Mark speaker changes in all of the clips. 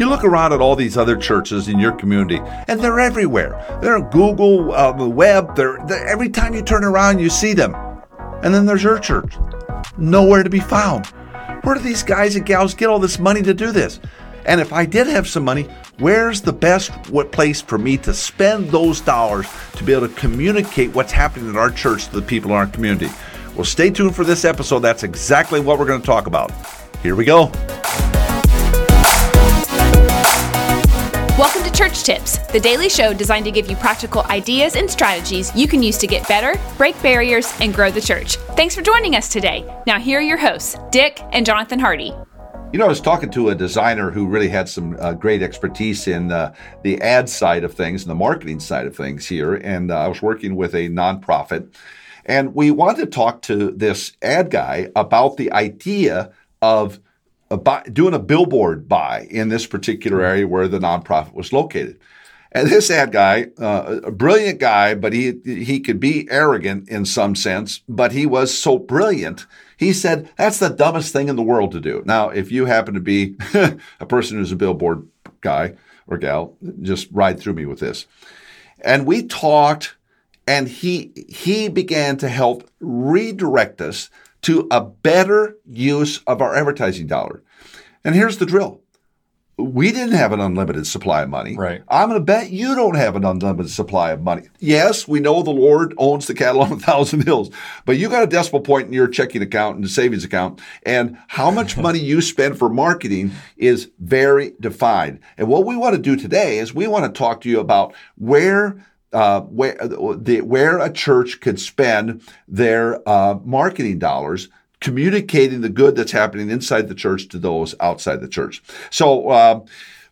Speaker 1: You look around at all these other churches in your community, and they're everywhere. They're on Google, uh, the web. They're, they're every time you turn around, you see them. And then there's your church, nowhere to be found. Where do these guys and gals get all this money to do this? And if I did have some money, where's the best place for me to spend those dollars to be able to communicate what's happening in our church to the people in our community? Well, stay tuned for this episode. That's exactly what we're going to talk about. Here we go.
Speaker 2: Tips, the daily show designed to give you practical ideas and strategies you can use to get better, break barriers, and grow the church. Thanks for joining us today. Now, here are your hosts, Dick and Jonathan Hardy.
Speaker 1: You know, I was talking to a designer who really had some uh, great expertise in uh, the ad side of things and the marketing side of things here. And uh, I was working with a nonprofit. And we wanted to talk to this ad guy about the idea of buy, doing a billboard buy in this particular mm-hmm. area where the nonprofit was located. And this ad guy, uh, a brilliant guy, but he he could be arrogant in some sense, but he was so brilliant. He said that's the dumbest thing in the world to do. Now, if you happen to be a person who's a billboard guy or gal, just ride through me with this. And we talked, and he he began to help redirect us to a better use of our advertising dollar. And here's the drill. We didn't have an unlimited supply of money.
Speaker 3: Right.
Speaker 1: I'm going to bet you don't have an unlimited supply of money. Yes, we know the Lord owns the cattle on a thousand hills, but you got a decimal point in your checking account and savings account, and how much money you spend for marketing is very defined. And what we want to do today is we want to talk to you about where uh, where the, where a church could spend their uh, marketing dollars communicating the good that's happening inside the church to those outside the church. So uh,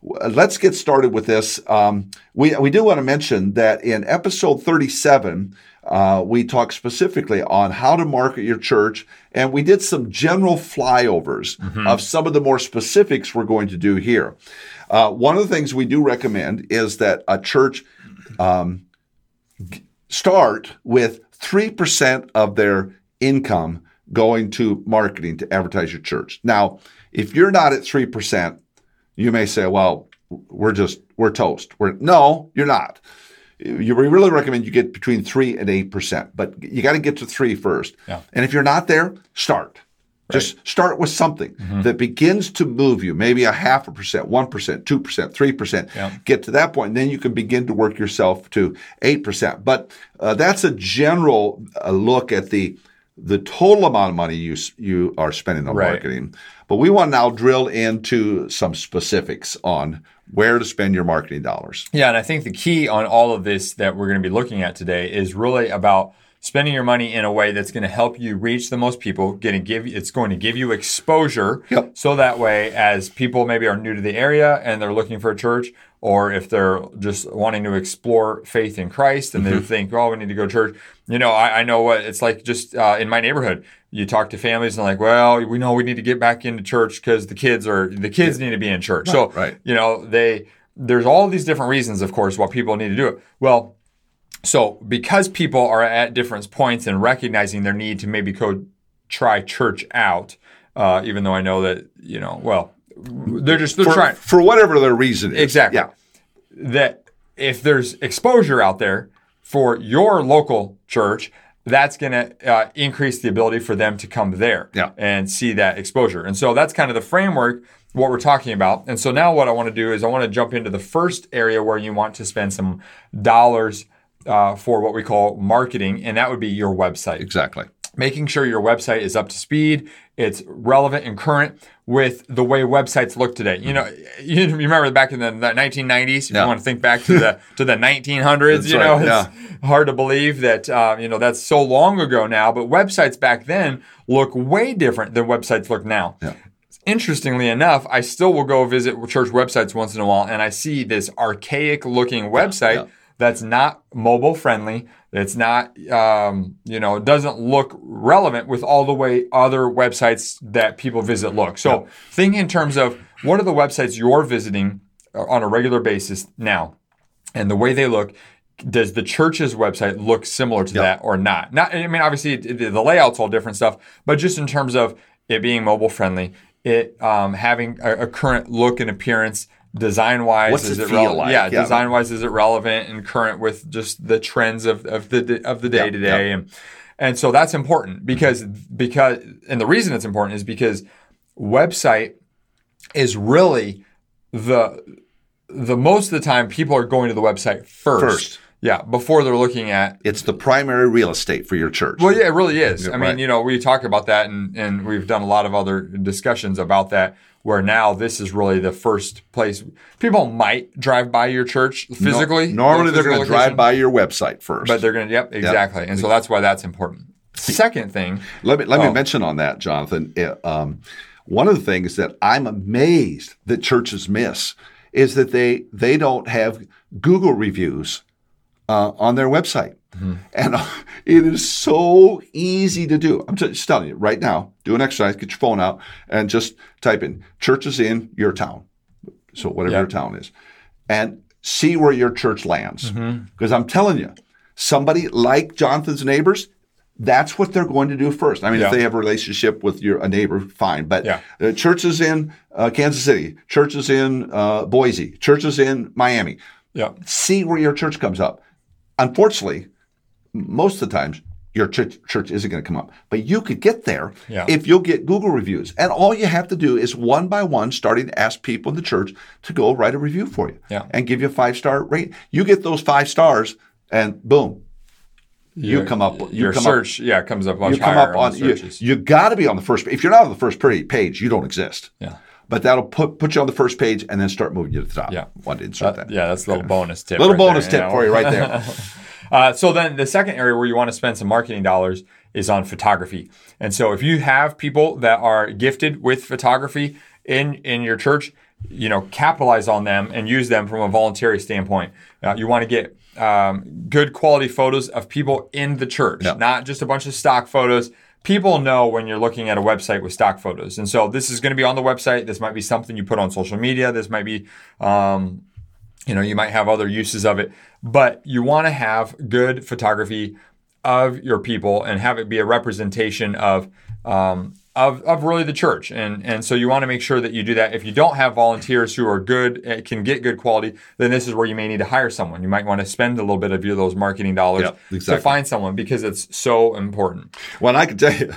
Speaker 1: let's get started with this. Um, we we do want to mention that in episode 37. Uh, we talk specifically on how to market your church, and we did some general flyovers mm-hmm. of some of the more specifics we're going to do here. Uh, one of the things we do recommend is that a church um, start with 3% of their income going to marketing to advertise your church. Now, if you're not at 3%, you may say, well, we're just, we're toast. We're, no, you're not. You really recommend you get between 3 and 8%, but you got to get to 3 first.
Speaker 3: Yeah.
Speaker 1: And if you're not there, start. Just start with something mm-hmm. that begins to move you, maybe a half a percent, 1%, 2%, 3%. Yeah. Get to that point, and then you can begin to work yourself to 8%. But uh, that's a general uh, look at the the total amount of money you you are spending on right. marketing. But we want to now drill into some specifics on where to spend your marketing dollars.
Speaker 3: Yeah, and I think the key on all of this that we're going to be looking at today is really about – spending your money in a way that's going to help you reach the most people going to give it's going to give you exposure
Speaker 1: yep.
Speaker 3: so that way as people maybe are new to the area and they're looking for a church or if they're just wanting to explore faith in christ and mm-hmm. they think oh we need to go to church you know i, I know what it's like just uh, in my neighborhood you talk to families and like well we know we need to get back into church because the kids are the kids need to be in church
Speaker 1: right,
Speaker 3: so
Speaker 1: right.
Speaker 3: you know they there's all these different reasons of course why people need to do it well so because people are at different points and recognizing their need to maybe go try church out, uh, even though I know that you know, well, they're just they're
Speaker 1: for,
Speaker 3: trying
Speaker 1: for whatever their reason. Is.
Speaker 3: Exactly.
Speaker 1: Yeah.
Speaker 3: That if there's exposure out there for your local church, that's going to uh, increase the ability for them to come there
Speaker 1: yeah.
Speaker 3: and see that exposure. And so that's kind of the framework what we're talking about. And so now what I want to do is I want to jump into the first area where you want to spend some dollars uh, for what we call marketing, and that would be your website.
Speaker 1: Exactly.
Speaker 3: Making sure your website is up to speed, it's relevant and current with the way websites look today. You know, you remember back in the, the 1990s. If yeah. you want to think back to the to the 1900s, that's you know, right. it's yeah. hard to believe that uh, you know that's so long ago now. But websites back then look way different than websites look now.
Speaker 1: Yeah
Speaker 3: interestingly enough, I still will go visit church websites once in a while and I see this archaic looking website that's not mobile friendly. It's not, um, you know, doesn't look relevant with all the way other websites that people visit look. So yeah. think in terms of what are the websites you're visiting uh, on a regular basis now and the way they look does the church's website look similar to that or not? Not, I mean, obviously the layout's all different stuff, but just in terms of it being mobile friendly, it um, having a, a current look and appearance design wise
Speaker 1: What's
Speaker 3: is
Speaker 1: it
Speaker 3: it, rele-
Speaker 1: like?
Speaker 3: yeah,
Speaker 1: Yeah.
Speaker 3: design wise is it relevant and current with just the trends of, of the of the day to day and and so that's important mm-hmm. because because and the reason it's important is because website is really the the most of the time people are going to the website first.
Speaker 1: First.
Speaker 3: Yeah, before they're looking at
Speaker 1: It's the primary real estate for your church.
Speaker 3: well, yeah, it really is. I mean,
Speaker 1: right.
Speaker 3: you know, we talk about that, and and we've done a lot of other discussions about that. Where now this is really the first place people might drive by your church physically.
Speaker 1: Normally,
Speaker 3: the
Speaker 1: they're going to drive by your website first.
Speaker 3: but they're going to. Yep, exactly. And so that's why that's important. Second thing,
Speaker 1: Let me let me
Speaker 3: Oh.
Speaker 1: mention on that, Jonathan. uh, Um, one of the things that I'm amazed that churches miss is that they they don't have Google reviews uh, on their website,
Speaker 3: Mm-hmm.
Speaker 1: and uh, it is so easy to do. I'm just telling you right now. Do an exercise. Get your phone out and just type in churches in your town. So whatever
Speaker 3: Yeah.
Speaker 1: your town is, and see where your church lands.
Speaker 3: Mm-hmm.
Speaker 1: Because I'm telling you, somebody like Jonathan's neighbors, that's what they're going to do first. I mean,
Speaker 3: Yeah.
Speaker 1: if they have a relationship with your a neighbor, fine. But
Speaker 3: Yeah.
Speaker 1: uh, churches in uh, Kansas City, churches in uh, Boise, churches in Miami,
Speaker 3: yeah,
Speaker 1: see where your church comes up. Unfortunately, most of the times your church, church isn't going to come up, but you could get there
Speaker 3: Yeah.
Speaker 1: if you'll get Google reviews. And all you have to do is one by one, starting to ask people in the church to go write a review for you
Speaker 3: Yeah.
Speaker 1: and give you a five star rate. You get those five stars, and boom, you
Speaker 3: Your-
Speaker 1: come up. You
Speaker 3: your
Speaker 1: come
Speaker 3: search, yeah, comes up
Speaker 1: Up,
Speaker 3: much
Speaker 1: you come
Speaker 3: higher
Speaker 1: up
Speaker 3: on
Speaker 1: on. You, you got to be on the first. If you're not on the first page, you don't exist.
Speaker 3: yeah.
Speaker 1: But that'll put put you on the first page and then start moving you to the top.
Speaker 3: Yeah.
Speaker 1: Want to insert
Speaker 3: That-
Speaker 1: that?
Speaker 3: yeah, that's a little bonus tip.
Speaker 1: Little
Speaker 3: right there,
Speaker 1: bonus tip
Speaker 3: know.
Speaker 1: for you right there.
Speaker 3: Uh, so then the second area where you want to spend some marketing dollars is on photography. And so if you have people that are gifted with photography in in your church, you know, capitalize on them and use them from a voluntary standpoint. Uh, you want to get um, good quality photos of people in the church,
Speaker 1: Yeah.
Speaker 3: not just a bunch of stock photos. People know when you're looking at a website with stock photos. And so this is going to be on the website. This might be something you put on social media. This might be um, you know, you might have other uses of it, but you want to have good photography of your people and have it be a representation of um, of, of really the church. And and so you want to make sure that you do that. If you don't have volunteers who are good, uh, can get good quality, then this is where you may need to hire someone. You might want to spend a little bit of your those marketing dollars
Speaker 1: Yeah,
Speaker 3: to find someone because it's so important.
Speaker 1: Well, I can tell you,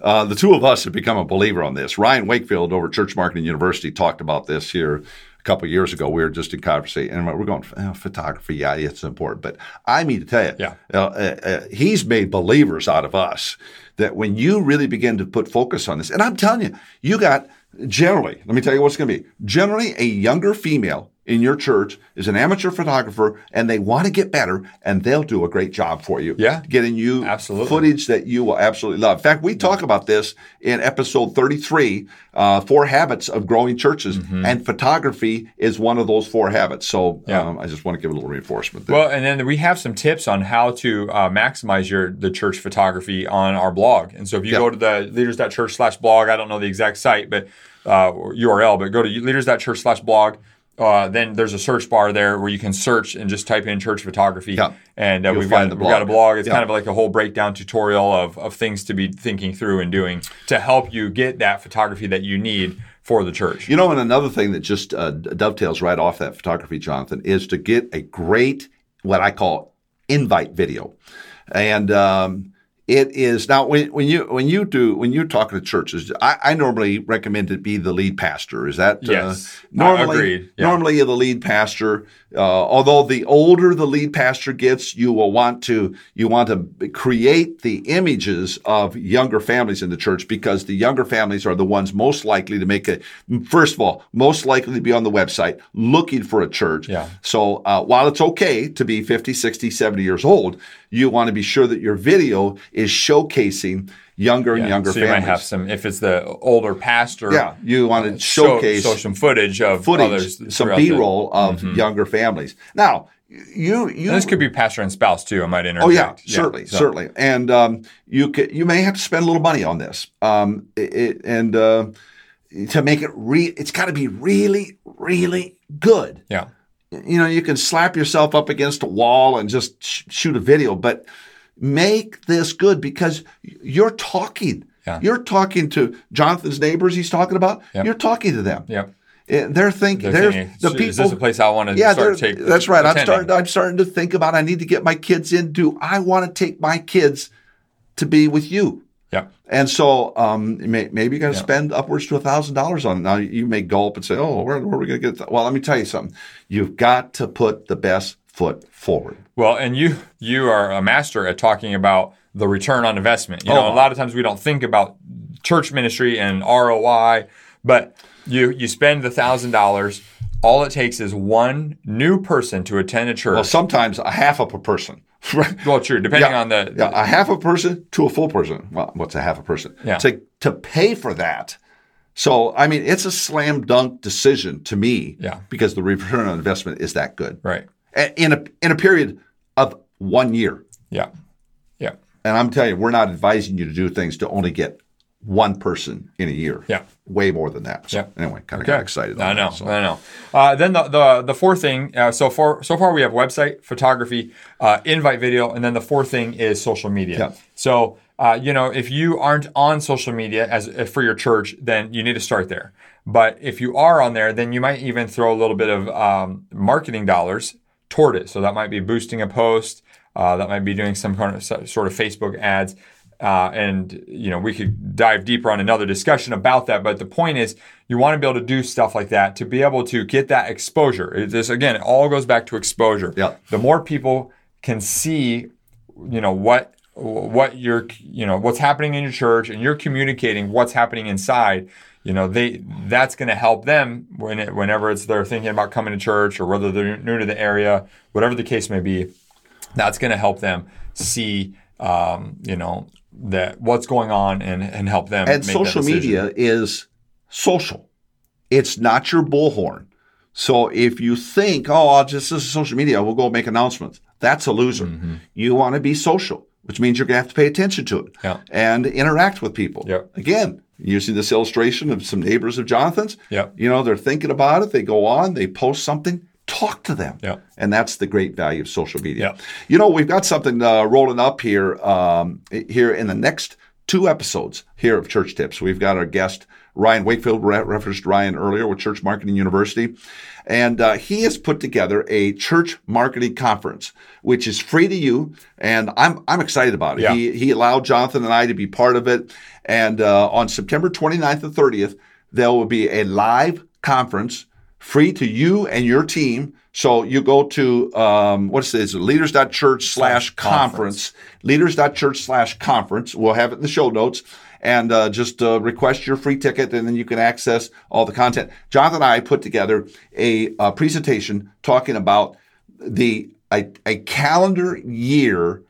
Speaker 1: uh, the two of us have become a believer on this. Ryan Wakefield over at Church Marketing University talked about this here a couple of years ago. We were just in conversation, and we're going, "Oh, photography, yeah, it's important. But I mean to tell you,
Speaker 3: Yeah.
Speaker 1: uh, uh, uh, he's made believers out of us that when you really begin to put focus on this, and I'm telling you, you got generally, let me tell you what's going to be generally a younger female in your church is an amateur photographer and they want to get better and they'll do a great job for you.
Speaker 3: Yeah.
Speaker 1: Getting you
Speaker 3: Absolutely.
Speaker 1: footage that you will absolutely love. In fact, we talk about this in episode 33, uh, Four Habits of Growing Churches, and photography is one of those four habits. So
Speaker 3: Mm-hmm. Yeah.
Speaker 1: um, I just want to give a little reinforcement there.
Speaker 3: Well, and then we have some tips on how to uh, maximize your the church photography on our blog. And so if you
Speaker 1: Yeah.
Speaker 3: go to the leaders.church slash blog, I don't know the exact site, but uh, URL, but go to leaders.church slash blog. Uh, then there's a search bar there where you can search and just type in church photography.
Speaker 1: Yeah.
Speaker 3: And uh, we've got we've got a
Speaker 1: blog.
Speaker 3: blog. It's
Speaker 1: Yeah.
Speaker 3: kind of like a whole breakdown tutorial of, of things to be thinking through and doing to help you get that photography that you need for the church.
Speaker 1: You know, and another thing that just uh, dovetails right off that photography, Jonathan, is to get a great, what I call invite video. And um, it is now when, when you when you do when you talk to churches, I, I normally recommend it be the lead pastor. Is that
Speaker 3: Yes.
Speaker 1: uh, normally
Speaker 3: Agreed. Yeah.
Speaker 1: normally the lead pastor? Uh, although the older the lead pastor gets, you will want to you want to create the images of younger families in the church because the younger families are the ones most likely to make a first of all most likely to be on the website looking for a church.
Speaker 3: Yeah.
Speaker 1: So uh, while it's okay to be 50, 60, 70 years old, you want to be sure that your video is showcasing younger and
Speaker 3: Yeah.
Speaker 1: younger
Speaker 3: so you
Speaker 1: families.
Speaker 3: might have some if it's the older pastor.
Speaker 1: yeah, you want to
Speaker 3: show,
Speaker 1: showcase
Speaker 3: show some footage of
Speaker 1: footage,
Speaker 3: others
Speaker 1: some
Speaker 3: throughout the- Mm-hmm.
Speaker 1: B-roll of younger families. Now, you you
Speaker 3: And this could be pastor and spouse too. I might interject.
Speaker 1: Oh yeah, certainly,
Speaker 3: so-
Speaker 1: certainly, and um, you could, you may have to spend a little money on this, um, it, it- and uh, to make it re, it's got to be really, really good.
Speaker 3: Yeah,
Speaker 1: You know, you can slap yourself up against a wall and just sh- shoot a video, but make this good because you're talking
Speaker 3: Yeah.
Speaker 1: You're talking to Jonathan's neighbors. He's talking about.
Speaker 3: Yep.
Speaker 1: You're talking to them.
Speaker 3: Yep.
Speaker 1: Eh, They're thinking.
Speaker 3: They're thinking,
Speaker 1: the
Speaker 3: "Is this a place I want to
Speaker 1: yeah,
Speaker 3: start
Speaker 1: they're- that's right. I'm starting. I'm starting to think about. I need to get my kids in. Do I want to take my kids to be with you?
Speaker 3: Yep.
Speaker 1: And so um, may, maybe you got to spend upwards to a thousand dollars on it. Now you may gulp and say, "Oh, where, where are we going to get that?" Well, let me tell you something. You've got to put the best foot forward.
Speaker 3: Well, and you you are a master at talking about the return on investment. You oh, know,
Speaker 1: Oh.
Speaker 3: a lot of times we don't think about church ministry and ROI, but you you spend the thousand dollars. All it takes is one new person to attend a church.
Speaker 1: Well, sometimes a half of a person. Right.
Speaker 3: Well, true, depending
Speaker 1: Yeah.
Speaker 3: on the
Speaker 1: Yeah, a half a person to a full person. Well, what's a half a person?
Speaker 3: Yeah.
Speaker 1: To to pay for that. So I mean, it's a slam dunk decision to me.
Speaker 3: Yeah.
Speaker 1: Because the return on investment is that good.
Speaker 3: right.
Speaker 1: In a in a period one year.
Speaker 3: Yeah. Yeah.
Speaker 1: And I'm telling you, we're not advising you to do things to only get one person in a year.
Speaker 3: Yeah.
Speaker 1: Way more than that. So
Speaker 3: Yeah.
Speaker 1: anyway, kind of
Speaker 3: Okay.
Speaker 1: got excited.
Speaker 3: I know.
Speaker 1: that, so.
Speaker 3: I know. Uh, then the, the the fourth thing. Uh, so far, so far we have website, photography, uh, invite video, and then the fourth thing is social media.
Speaker 1: Yeah.
Speaker 3: So uh, you know, if you aren't on social media as uh, for your church, then you need to start there. But if you are on there, then you might even throw a little bit of um, marketing dollars toward it. So that might be boosting a post. Uh, that might be doing some kind of sort of Facebook ads. Uh, and you know we could dive deeper on another discussion about that but the point is you want to be able to do stuff like that to be able to get that exposure it, this again it all goes back to exposure
Speaker 1: Yeah.
Speaker 3: the more people can see you know what what you're you know what's happening in your church and you're communicating what's happening inside you know they that's going to help them when it, whenever it's they're thinking about coming to church or whether they're new to the area whatever the case may be that's going to help them see um, you know that what's going on and, and help them
Speaker 1: and social media is social. It's not your bullhorn. So if you think, oh, I'll just this is social media, we'll go make announcements. That's a loser.
Speaker 3: Mm-hmm.
Speaker 1: You want to be social, which means you're going to have to pay attention to it
Speaker 3: Yeah.
Speaker 1: and interact with people.
Speaker 3: Yep.
Speaker 1: Again, using this illustration of some neighbors of Jonathan's.
Speaker 3: Yep.
Speaker 1: You know, they're thinking about it. They go on, they post something, talk to them.
Speaker 3: Yeah.
Speaker 1: And that's the great value of social media.
Speaker 3: Yep.
Speaker 1: You know, we've got something uh, rolling up here um, here in the next two episodes here of Church Tips. We've got our guest Ryan Wakefield re- referenced Ryan earlier with Church Marketing University, and uh, he has put together a church marketing conference, which is free to you, and I'm I'm excited about it.
Speaker 3: Yeah.
Speaker 1: He he allowed Jonathan and I to be part of it, and uh, on September 29th and 30th there will be a live conference free to you and your team. So you go to um, what's this? Leaders.church slash conference. Leaders.church slash conference. We'll have it in the show notes. And uh, just uh, request your free ticket, and then you can access all the content. Jonathan and I put together a, uh presentation talking about the a, a calendar year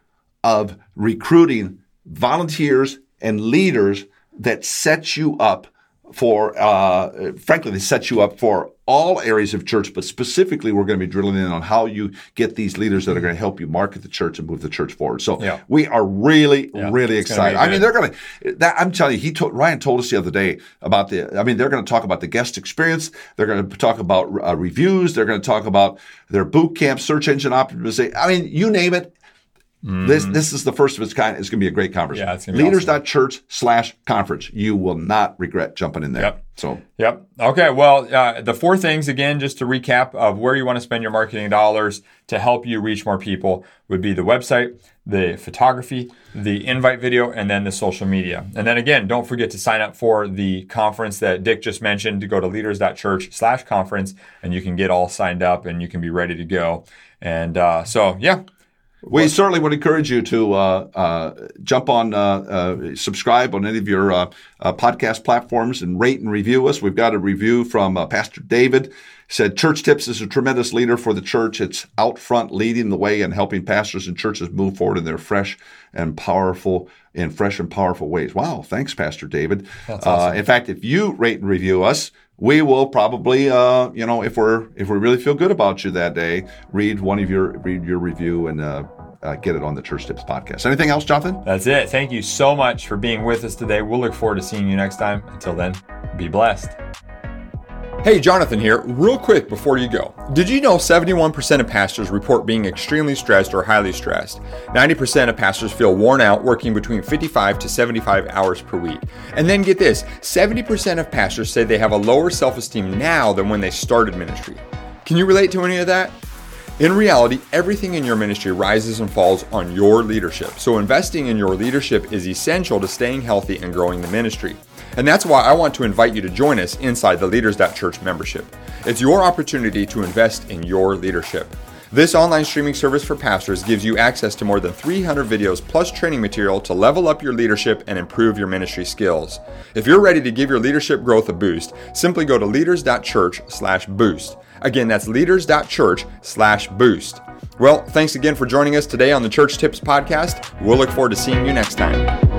Speaker 1: of recruiting volunteers and leaders that sets you up for, uh, frankly, they set you up for all areas of church, but specifically, we're going to be drilling in on how you get these leaders that are going to help you market the church and move the church forward. So
Speaker 3: Yeah.
Speaker 1: we are really, really
Speaker 3: it's
Speaker 1: excited. I mean, they're going to. That I'm telling you, he told Ryan told us the other day about the. I mean, they're going to talk about the guest experience. They're going to talk about uh, reviews. They're going to talk about their boot camp, search engine optimization. I mean, you name it. This this is the first of its kind. It's going to be a great conference.
Speaker 3: Yeah, it's gonna be
Speaker 1: Leaders.church slash conference. You will not regret jumping in there.
Speaker 3: Yep.
Speaker 1: So
Speaker 3: Yep. Okay. Well, uh, the four things again, just to recap of where you want to spend your marketing dollars to help you reach more people would be the website, the photography, the invite video, and then the social media. And then again, don't forget to sign up for the conference that Dick just mentioned. To go to leaders.church slash conference, and you can get all signed up and you can be ready to go. And uh, so, yeah.
Speaker 1: We certainly would encourage you to uh, uh, jump on, uh, uh, subscribe on any of your uh, uh, podcast platforms and rate and review us. We've got a review from uh, Pastor David. Said Church Tips is a tremendous leader for the church. It's out front leading the way and helping pastors and churches move forward in their fresh and powerful in fresh and powerful ways. Wow, thanks, Pastor David. Uh, in fact, if you rate and review us, we will probably, uh, you know, if we're if we really feel good about you that day, read one of your read your review and uh, uh, get it on the Church Tips podcast. Anything else, Jonathan?
Speaker 3: That's it. Thank you so much for being with us today. We'll look forward to seeing you next time. Until then, be blessed. Hey, Jonathan here. Real quick before you go. Did you know 71% of pastors report being extremely stressed or highly stressed? 90% of pastors feel worn out working between 55 to 75 hours per week. And then get this 70% of pastors say they have a lower self esteem now than when they started ministry. Can you relate to any of that? In reality, everything in your ministry rises and falls on your leadership. So, investing in your leadership is essential to staying healthy and growing the ministry. And that's why I want to invite you to join us inside the Leaders.Church membership. It's your opportunity to invest in your leadership. This online streaming service for pastors gives you access to more than 300 videos plus training material to level up your leadership and improve your ministry skills. If you're ready to give your leadership growth a boost, simply go to leaders.church/boost. Again, that's leaders.church/boost. Well, thanks again for joining us today on the Church Tips podcast. We'll look forward to seeing you next time.